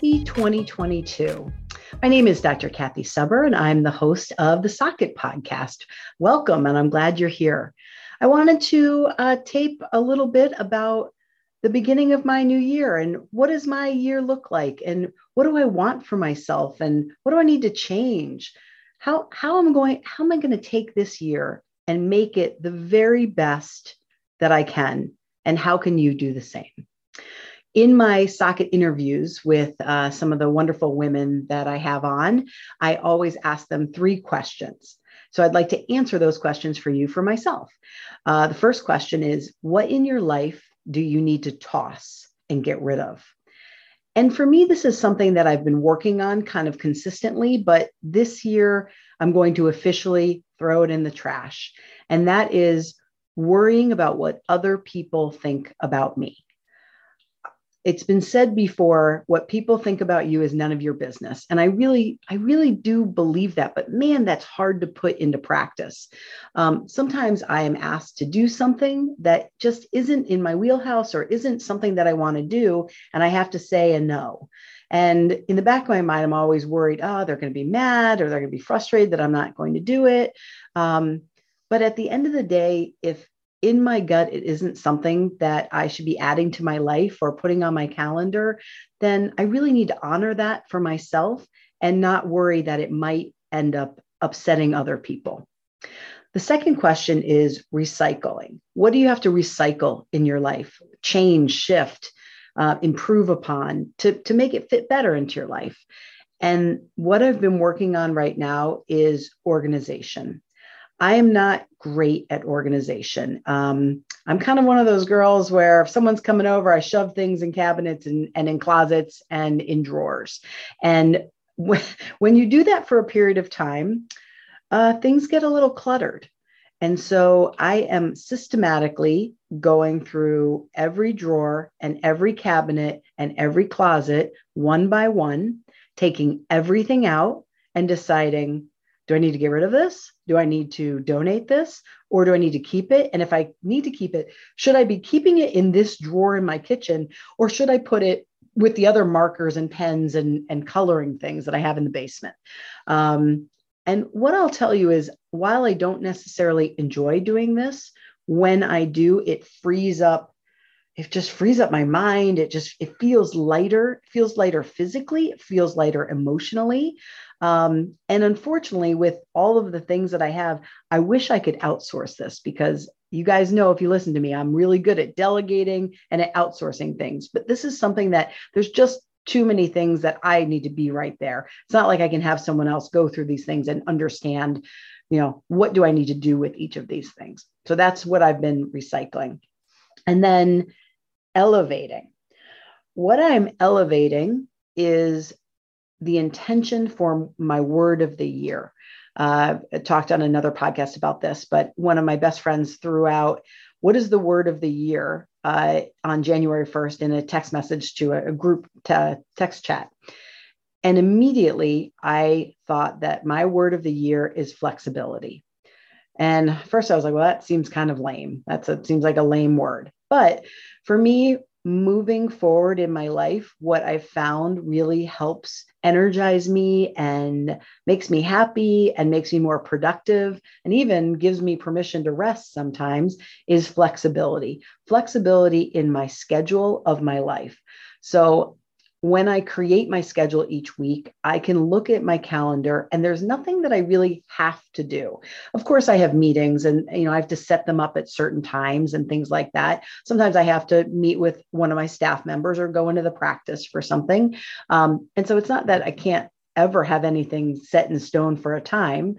Happy 2022. My name is Dr. Kathy Suber, and I'm the host of the Socket Podcast. Welcome, and I'm glad you're here. I wanted to uh, tape a little bit about the beginning of my new year and what does my year look like and what do I want for myself and what do I need to change? How, how am going, how am I going to take this year and make it the very best that I can? And how can you do the same? In my socket interviews with uh, some of the wonderful women that I have on, I always ask them three questions. So I'd like to answer those questions for you for myself. Uh, the first question is What in your life do you need to toss and get rid of? And for me, this is something that I've been working on kind of consistently, but this year I'm going to officially throw it in the trash. And that is worrying about what other people think about me it's been said before what people think about you is none of your business. And i really i really do believe that but man that's hard to put into practice. Um, sometimes i am asked to do something that just isn't in my wheelhouse or isn't something that i want to do and i have to say a no. And in the back of my mind i'm always worried oh they're going to be mad or they're going to be frustrated that i'm not going to do it. Um, but at the end of the day if in my gut it isn't something that I should be adding to my life or putting on my calendar, then I really need to honor that for myself and not worry that it might end up upsetting other people. The second question is recycling. What do you have to recycle in your life? Change, shift, uh, improve upon to, to make it fit better into your life. And what I've been working on right now is organization. I am not great at organization. Um, I'm kind of one of those girls where if someone's coming over, I shove things in cabinets and, and in closets and in drawers. And when, when you do that for a period of time, uh, things get a little cluttered. And so I am systematically going through every drawer and every cabinet and every closet one by one, taking everything out and deciding do I need to get rid of this? Do I need to donate this? Or do I need to keep it? And if I need to keep it, should I be keeping it in this drawer in my kitchen? Or should I put it with the other markers and pens and, and coloring things that I have in the basement? Um, and what I'll tell you is while I don't necessarily enjoy doing this, when I do, it frees up it just frees up my mind it just it feels lighter feels lighter physically it feels lighter emotionally um, and unfortunately, with all of the things that I have, I wish I could outsource this because you guys know if you listen to me, I'm really good at delegating and at outsourcing things. But this is something that there's just too many things that I need to be right there. It's not like I can have someone else go through these things and understand, you know, what do I need to do with each of these things. So that's what I've been recycling. And then elevating. What I'm elevating is the intention for my word of the year. Uh, I talked on another podcast about this, but one of my best friends threw out what is the word of the year uh, on January 1st in a text message to a, a group t- text chat. And immediately I thought that my word of the year is flexibility. And first I was like, well, that seems kind of lame. That's a, seems like a lame word. But for me, moving forward in my life, what I've found really helps energize me and makes me happy and makes me more productive and even gives me permission to rest sometimes is flexibility. Flexibility in my schedule of my life. So when I create my schedule each week, I can look at my calendar and there's nothing that I really have to do. Of course, I have meetings and you know I have to set them up at certain times and things like that. Sometimes I have to meet with one of my staff members or go into the practice for something. Um, and so it's not that I can't ever have anything set in stone for a time,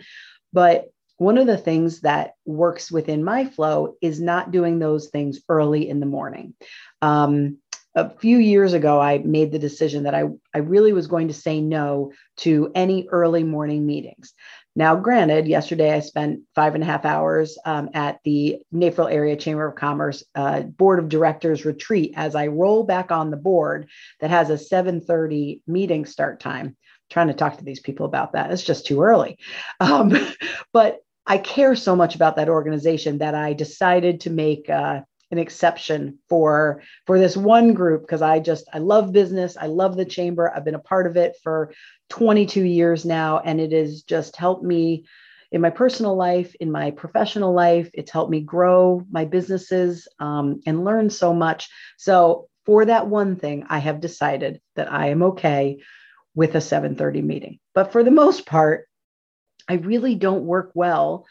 but one of the things that works within my flow is not doing those things early in the morning. Um, a few years ago, I made the decision that I, I really was going to say no to any early morning meetings. Now, granted, yesterday I spent five and a half hours um, at the Naperville Area Chamber of Commerce uh, Board of Directors retreat as I roll back on the board that has a 7:30 meeting start time. I'm trying to talk to these people about that. It's just too early. Um, but I care so much about that organization that I decided to make uh, an exception for for this one group because I just I love business. I love the chamber. I've been a part of it for 22 years now, and it has just helped me in my personal life, in my professional life. It's helped me grow my businesses um, and learn so much. So for that one thing, I have decided that I am okay with a 7:30 meeting. But for the most part, I really don't work well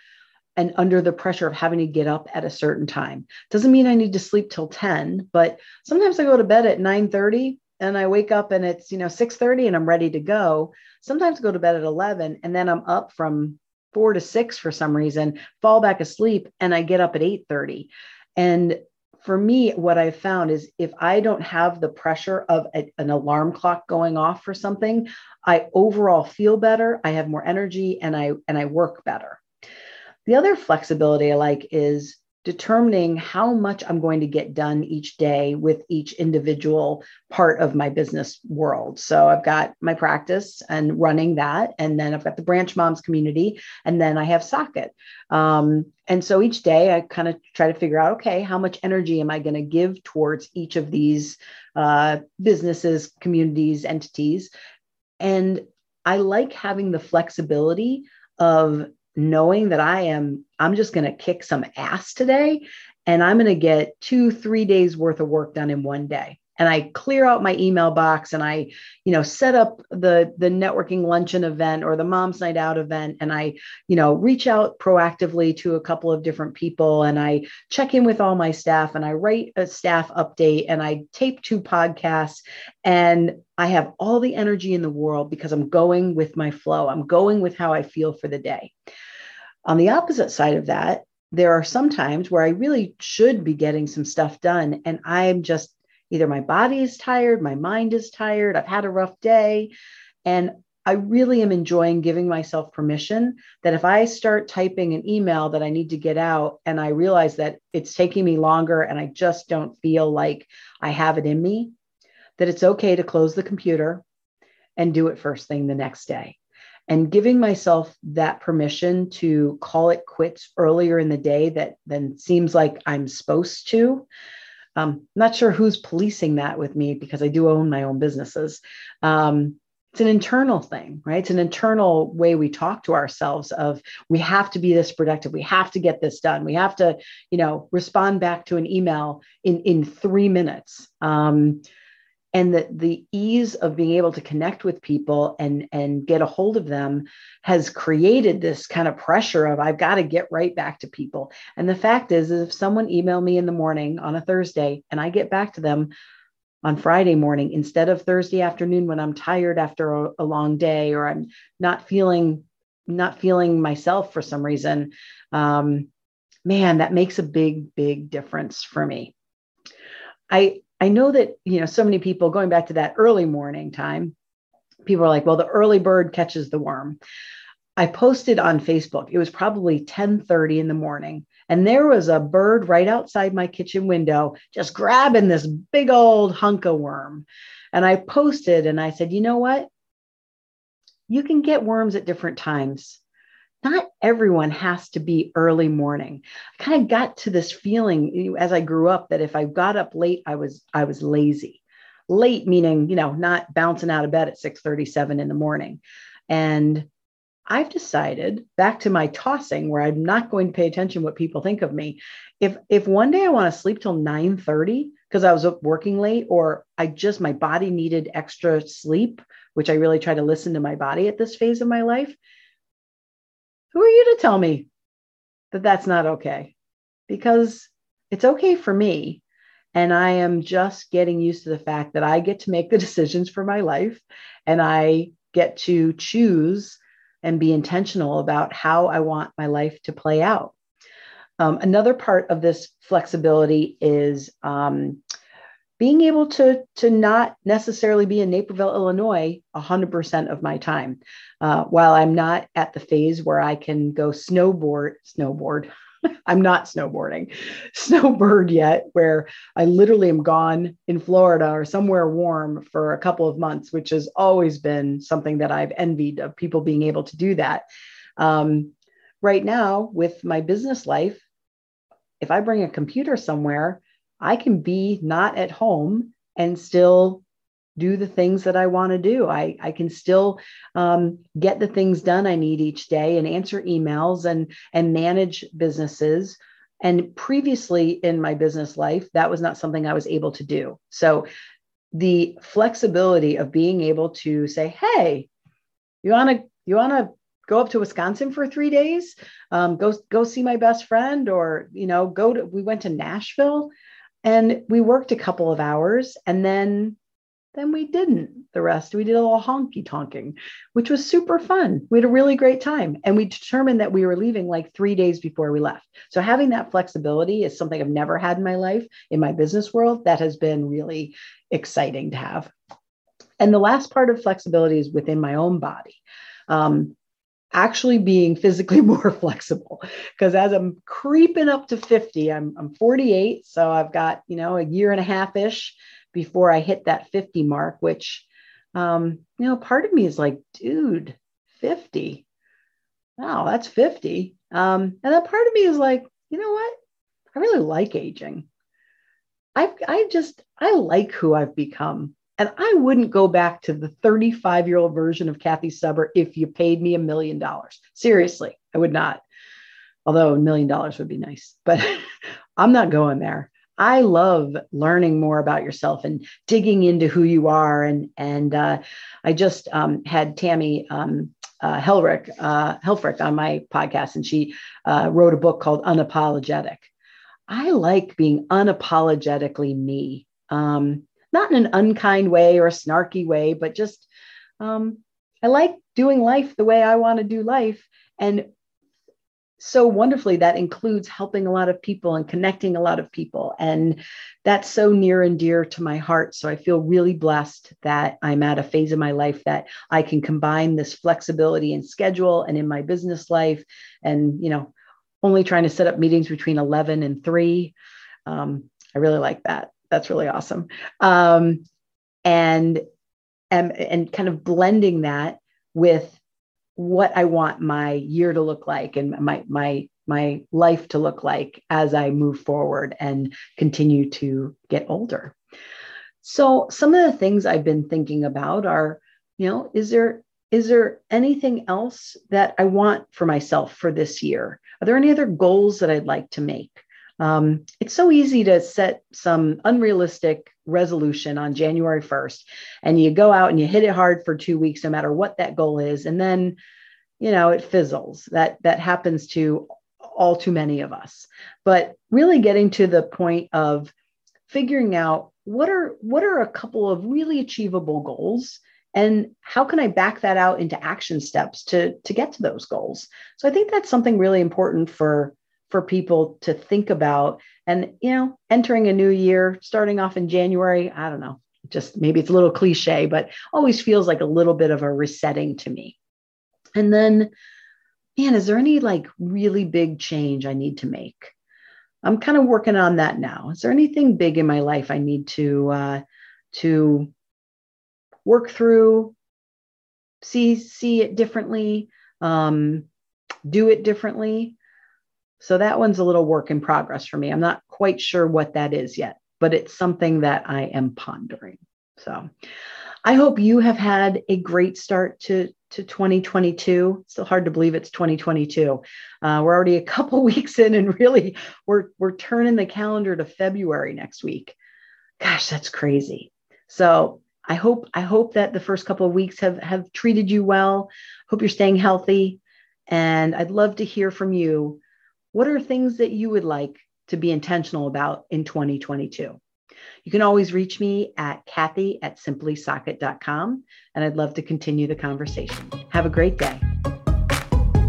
and under the pressure of having to get up at a certain time. Doesn't mean I need to sleep till 10, but sometimes I go to bed at 9:30 and I wake up and it's, you know, 6:30 and I'm ready to go. Sometimes I go to bed at 11 and then I'm up from 4 to 6 for some reason, fall back asleep and I get up at 8:30. And for me, what I've found is if I don't have the pressure of a, an alarm clock going off for something, I overall feel better, I have more energy and I and I work better. The other flexibility I like is determining how much I'm going to get done each day with each individual part of my business world. So I've got my practice and running that, and then I've got the branch moms community, and then I have Socket. Um, and so each day I kind of try to figure out, okay, how much energy am I going to give towards each of these uh, businesses, communities, entities? And I like having the flexibility of knowing that I am, I'm just going to kick some ass today and I'm going to get two, three days worth of work done in one day. And I clear out my email box and I, you know, set up the the networking luncheon event or the mom's night out event. And I, you know, reach out proactively to a couple of different people and I check in with all my staff and I write a staff update and I tape two podcasts and I have all the energy in the world because I'm going with my flow. I'm going with how I feel for the day. On the opposite side of that, there are some times where I really should be getting some stuff done. And I'm just either my body is tired, my mind is tired, I've had a rough day. And I really am enjoying giving myself permission that if I start typing an email that I need to get out and I realize that it's taking me longer and I just don't feel like I have it in me, that it's okay to close the computer and do it first thing the next day and giving myself that permission to call it quits earlier in the day that then seems like I'm supposed to. Um, not sure who's policing that with me because I do own my own businesses. Um, it's an internal thing, right? It's an internal way we talk to ourselves of we have to be this productive. We have to get this done. We have to, you know, respond back to an email in in three minutes. Um, and that the ease of being able to connect with people and and get a hold of them has created this kind of pressure of i've got to get right back to people. And the fact is, is if someone email me in the morning on a thursday and i get back to them on friday morning instead of thursday afternoon when i'm tired after a, a long day or i'm not feeling not feeling myself for some reason um, man that makes a big big difference for me. I I know that, you know, so many people going back to that early morning time, people are like, well, the early bird catches the worm. I posted on Facebook. It was probably 10:30 in the morning, and there was a bird right outside my kitchen window just grabbing this big old hunk of worm. And I posted and I said, "You know what? You can get worms at different times not everyone has to be early morning. I kind of got to this feeling as I grew up that if I got up late, I was I was lazy. Late meaning, you know, not bouncing out of bed at 6:37 in the morning. And I've decided back to my tossing where I'm not going to pay attention what people think of me. If if one day I want to sleep till 9:30 because I was up working late or I just my body needed extra sleep, which I really try to listen to my body at this phase of my life, who are you to tell me that that's not okay? Because it's okay for me. And I am just getting used to the fact that I get to make the decisions for my life and I get to choose and be intentional about how I want my life to play out. Um, another part of this flexibility is um, being able to, to not necessarily be in Naperville, Illinois 100% of my time. Uh, while I'm not at the phase where I can go snowboard, snowboard, I'm not snowboarding, snowbird yet, where I literally am gone in Florida or somewhere warm for a couple of months, which has always been something that I've envied of people being able to do that. Um, right now, with my business life, if I bring a computer somewhere, I can be not at home and still do the things that I want to do. I, I can still um, get the things done I need each day and answer emails and, and manage businesses. And previously in my business life, that was not something I was able to do. So the flexibility of being able to say, hey, you want to, you want to go up to Wisconsin for three days, um, go, go see my best friend, or, you know, go to, we went to Nashville and we worked a couple of hours and then then we didn't the rest. We did a little honky tonking which was super fun. We had a really great time and we determined that we were leaving like three days before we left. So having that flexibility is something i've never had in my life in my business world that has been really exciting to have. And the last part of flexibility is within my own body. Um, actually being physically more flexible because as i'm creeping up to 50 I'm, I'm 48 so i've got you know a year and a half ish before I hit that 50 mark, which, um, you know, part of me is like, dude, 50. Wow, that's 50. Um, and that part of me is like, you know what? I really like aging. I I just I like who I've become. And I wouldn't go back to the 35 year old version of Kathy Suber if you paid me a million dollars. Seriously, I would not. Although a million dollars would be nice, but I'm not going there. I love learning more about yourself and digging into who you are. And and uh, I just um, had Tammy um, uh, Helrick uh, Helfrich on my podcast, and she uh, wrote a book called Unapologetic. I like being unapologetically me, um, not in an unkind way or a snarky way, but just um, I like doing life the way I want to do life. And so wonderfully that includes helping a lot of people and connecting a lot of people. And that's so near and dear to my heart. So i feel really blessed that i'm at a phase of my life that i can combine this flexibility in schedule and in my business life and you know only trying to set up meetings between 11 and 3 um, i really like that that's really awesome um, and, and and kind of blending that with what I want my year to look like and my my my life to look like as I move forward and continue to get older. So some of the things I've been thinking about are, you know, is there is there anything else that I want for myself for this year? Are there any other goals that I'd like to make? Um, it's so easy to set some unrealistic resolution on January 1st and you go out and you hit it hard for two weeks, no matter what that goal is. And then, you know, it fizzles. That that happens to all too many of us. But really getting to the point of figuring out what are what are a couple of really achievable goals and how can i back that out into action steps to to get to those goals so i think that's something really important for for people to think about. And, you know, entering a new year, starting off in January, I don't know, just maybe it's a little cliche, but always feels like a little bit of a resetting to me. And then, man, is there any like really big change I need to make? I'm kind of working on that now. Is there anything big in my life I need to uh, to work through, see see it differently, um, do it differently? So that one's a little work in progress for me. I'm not quite sure what that is yet, but it's something that I am pondering. So I hope you have had a great start to, to 2022. It's still hard to believe it's 2022. Uh, we're already a couple weeks in, and really we're we're turning the calendar to February next week. Gosh, that's crazy. So I hope I hope that the first couple of weeks have have treated you well. Hope you're staying healthy, and I'd love to hear from you what are things that you would like to be intentional about in 2022? You can always reach me at Kathy at simplysocket.com, and I'd love to continue the conversation. Have a great day.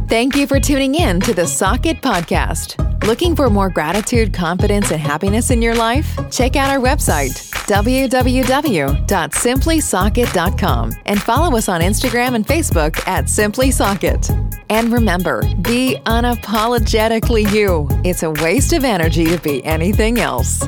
Thank you for tuning in to the Socket Podcast. Looking for more gratitude, confidence, and happiness in your life? Check out our website, www.simplysocket.com, and follow us on Instagram and Facebook at Simply Socket. And remember, be unapologetically you. It's a waste of energy to be anything else.